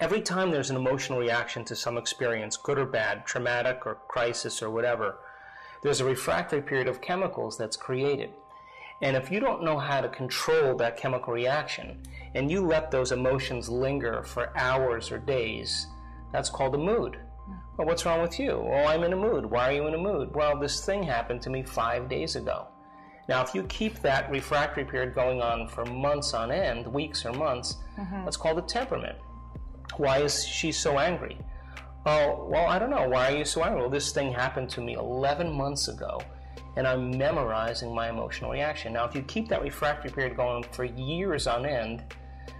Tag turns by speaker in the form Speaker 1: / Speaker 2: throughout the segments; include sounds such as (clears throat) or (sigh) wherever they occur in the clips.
Speaker 1: Every time there's an emotional reaction to some experience, good or bad, traumatic or crisis or whatever, there's a refractory period of chemicals that's created. And if you don't know how to control that chemical reaction and you let those emotions linger for hours or days, that's called a mood. Well, what's wrong with you? Oh, I'm in a mood. Why are you in a mood? Well, this thing happened to me five days ago. Now, if you keep that refractory period going on for months on end, weeks or months, mm-hmm. that's called a temperament. Why is she so angry? Oh, well, I don't know. Why are you so angry? Well, this thing happened to me 11 months ago and I'm memorizing my emotional reaction. Now, if you keep that refractory period going for years on end,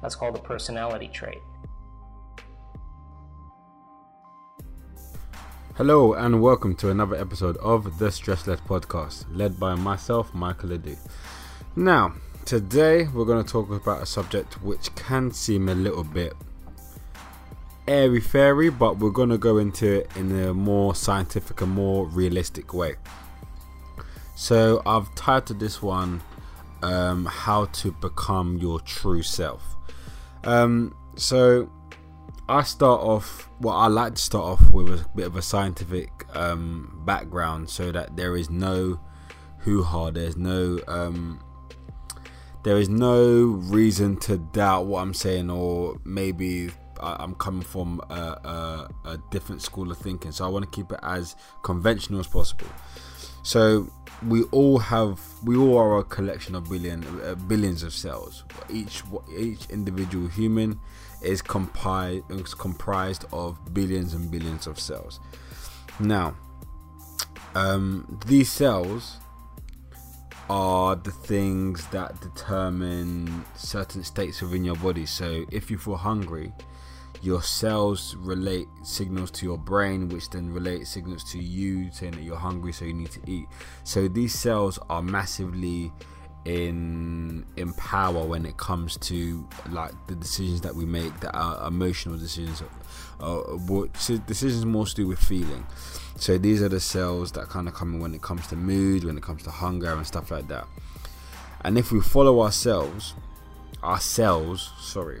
Speaker 1: that's called a personality trait.
Speaker 2: Hello, and welcome to another episode of the Stress Led Podcast, led by myself, Michael Adu. Now, today we're going to talk about a subject which can seem a little bit airy fairy, but we're going to go into it in a more scientific and more realistic way. So I've titled this one um, "How to Become Your True Self." Um, so I start off. Well, I like to start off with a bit of a scientific um, background, so that there is no hoo-ha. There's no um, there is no reason to doubt what I'm saying, or maybe I'm coming from a, a, a different school of thinking. So I want to keep it as conventional as possible. So we all have we all are a collection of billion uh, billions of cells. Each each individual human is comprised is comprised of billions and billions of cells. Now, um, these cells are the things that determine certain states within your body. So if you feel hungry, your cells relate signals to your brain, which then relate signals to you saying that you're hungry, so you need to eat. So these cells are massively in in power when it comes to like the decisions that we make that are emotional decisions uh, decisions more to do with feeling so these are the cells that kind of come in when it comes to mood when it comes to hunger and stuff like that and if we follow ourselves our cells sorry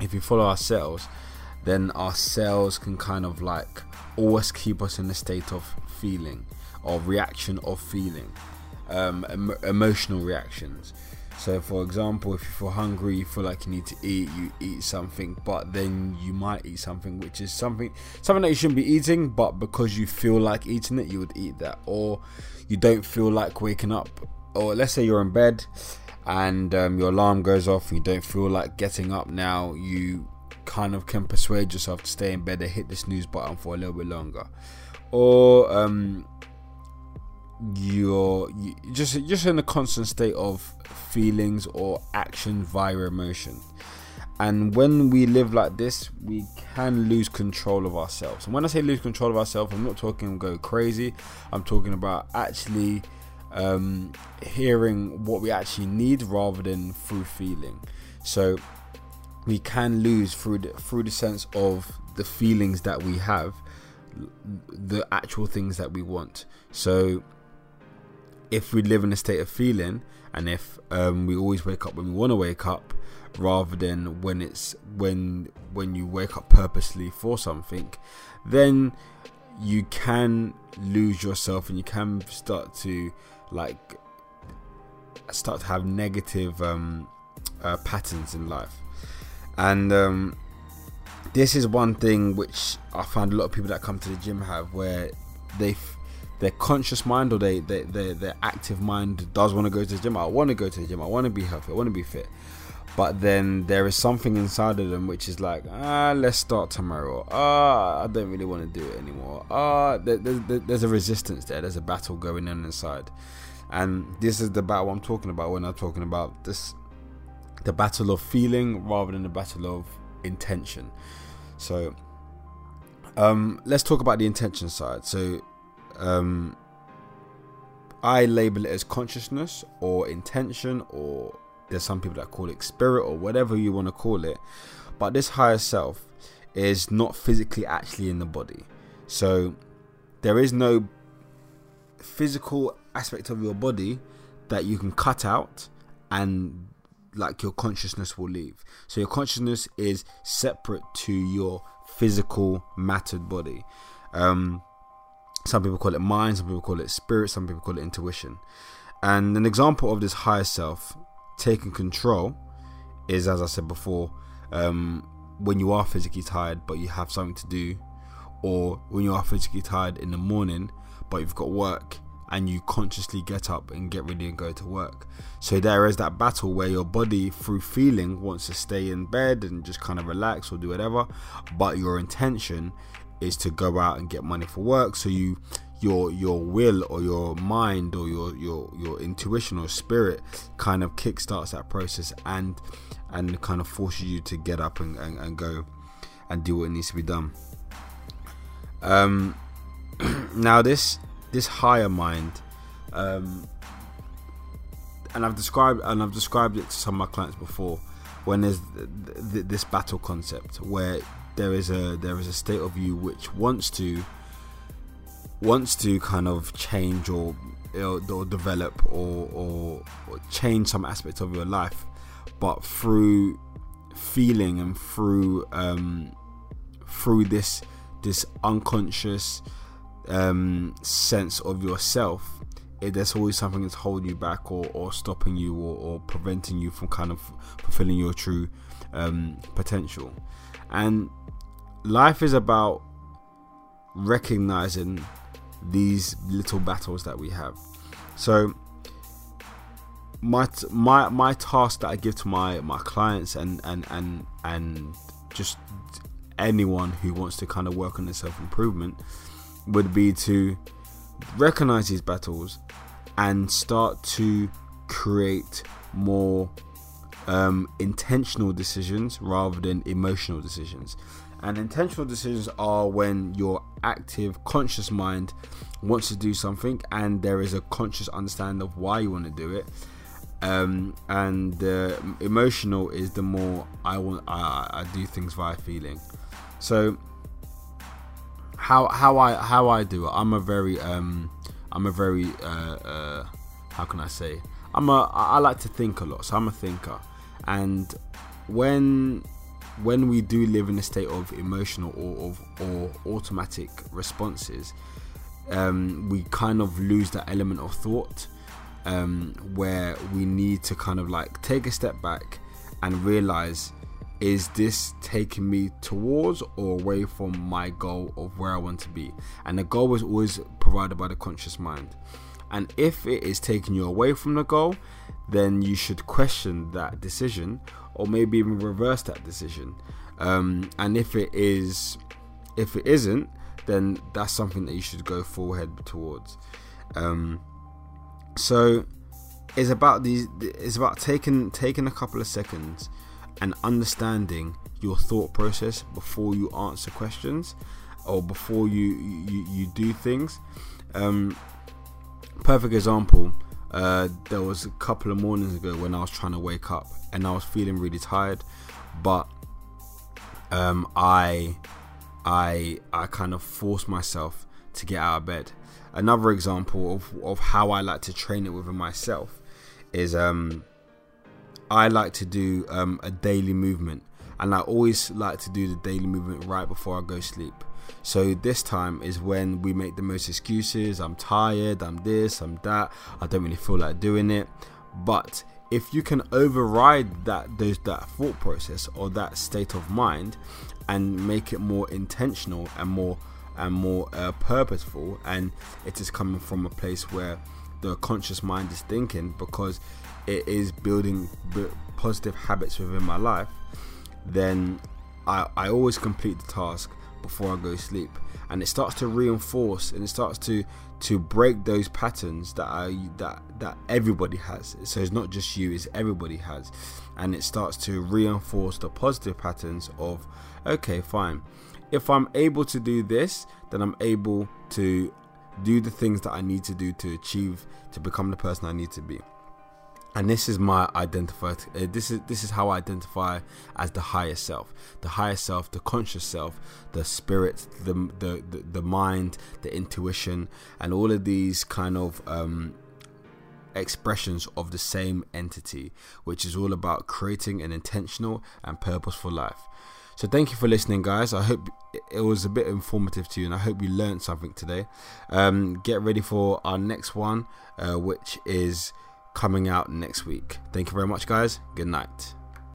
Speaker 2: if you follow our cells, then our cells can kind of like always keep us in a state of feeling or reaction of feeling, um, em- emotional reactions. So, for example, if you feel hungry, you feel like you need to eat, you eat something, but then you might eat something which is something something that you shouldn't be eating, but because you feel like eating it, you would eat that. Or you don't feel like waking up, or let's say you're in bed and um, your alarm goes off you don't feel like getting up now, you kind of can persuade yourself to stay in bed and hit the snooze button for a little bit longer. Or um, you're you just just in a constant state of feelings or action via emotion. And when we live like this, we can lose control of ourselves. And when I say lose control of ourselves, I'm not talking go crazy. I'm talking about actually um, hearing what we actually need rather than through feeling. So we can lose through the, through the sense of the feelings that we have, the actual things that we want. So if we live in a state of feeling, and if um, we always wake up when we want to wake up, rather than when it's when when you wake up purposely for something, then you can lose yourself and you can start to like start to have negative um, uh, patterns in life, and um, this is one thing which I find a lot of people that come to the gym have, where they their conscious mind or they, they, they their active mind does want to go to the gym. I want to go to the gym. I want to be healthy. I want to be fit. But then there is something inside of them which is like, ah, let's start tomorrow. Ah, I don't really want to do it anymore. Ah, there, there, there's a resistance there. There's a battle going on inside and this is the battle I'm talking about when I'm talking about this the battle of feeling rather than the battle of intention. So um, let's talk about the intention side. So um, I label it as consciousness or intention, or there's some people that call it spirit or whatever you want to call it. But this higher self is not physically actually in the body. So there is no physical aspect of your body that you can cut out and like your consciousness will leave. So your consciousness is separate to your physical mattered body. Um, some people call it mind, some people call it spirit, some people call it intuition. And an example of this higher self taking control is, as I said before, um, when you are physically tired but you have something to do, or when you are physically tired in the morning but you've got work and you consciously get up and get ready and go to work. So there is that battle where your body, through feeling, wants to stay in bed and just kind of relax or do whatever, but your intention is to go out and get money for work. So you your your will or your mind or your your your intuition or spirit kind of kickstarts that process and and kind of forces you to get up and, and, and go and do what needs to be done. Um (clears throat) now this this higher mind um and I've described and I've described it to some of my clients before when there's th- th- this battle concept where there is a there is a state of you which wants to wants to kind of change or or develop or, or, or change some aspects of your life, but through feeling and through um, through this this unconscious um, sense of yourself, it, there's always something that's holding you back or, or stopping you or, or preventing you from kind of fulfilling your true um, potential. And life is about recognizing these little battles that we have. So my my my task that I give to my my clients and and and and just anyone who wants to kind of work on their self improvement would be to recognize these battles and start to create more um, intentional decisions rather than emotional decisions. And intentional decisions are when your active, conscious mind wants to do something and there is a conscious understanding of why you want to do it. Um, and uh, emotional is the more I want. I, I do things via feeling. So how how I how I do it. I'm a very um, I'm a very uh, uh, how can I say? I'm a I like to think a lot. So I'm a thinker, and when when we do live in a state of emotional or of or automatic responses, um, we kind of lose that element of thought um, where we need to kind of like take a step back and realize is this taking me towards or away from my goal of where I want to be? And the goal is always provided by the conscious mind. And if it is taking you away from the goal, then you should question that decision or maybe even reverse that decision. Um, and if it is, if it isn't, then that's something that you should go forward towards. Um, so it's about these. It's about taking taking a couple of seconds and understanding your thought process before you answer questions or before you you, you do things. Um, perfect example. Uh, there was a couple of mornings ago when I was trying to wake up and I was feeling really tired, but um, I I I kind of forced myself to get out of bed. Another example of, of how I like to train it within myself is um, I like to do um, a daily movement, and I always like to do the daily movement right before I go sleep. So this time is when we make the most excuses. I'm tired. I'm this. I'm that. I don't really feel like doing it. But if you can override that those that thought process or that state of mind and make it more intentional and more and more uh, purposeful and it is coming from a place where the conscious mind is thinking because it is building positive habits within my life then I, I always complete the task before I go to sleep and it starts to reinforce and it starts to to break those patterns that I that that everybody has. So it's not just you, it's everybody has. And it starts to reinforce the positive patterns of okay, fine. If I'm able to do this, then I'm able to do the things that I need to do to achieve to become the person I need to be and this is my identified uh, this is this is how i identify as the higher self the higher self the conscious self the spirit the the the, the mind the intuition and all of these kind of um, expressions of the same entity, which is all about creating an intentional and purposeful life. So, thank you for listening, guys. I hope it was a bit informative to you, and I hope you learned something today. Um, get ready for our next one, uh, which is coming out next week. Thank you very much, guys. Good night.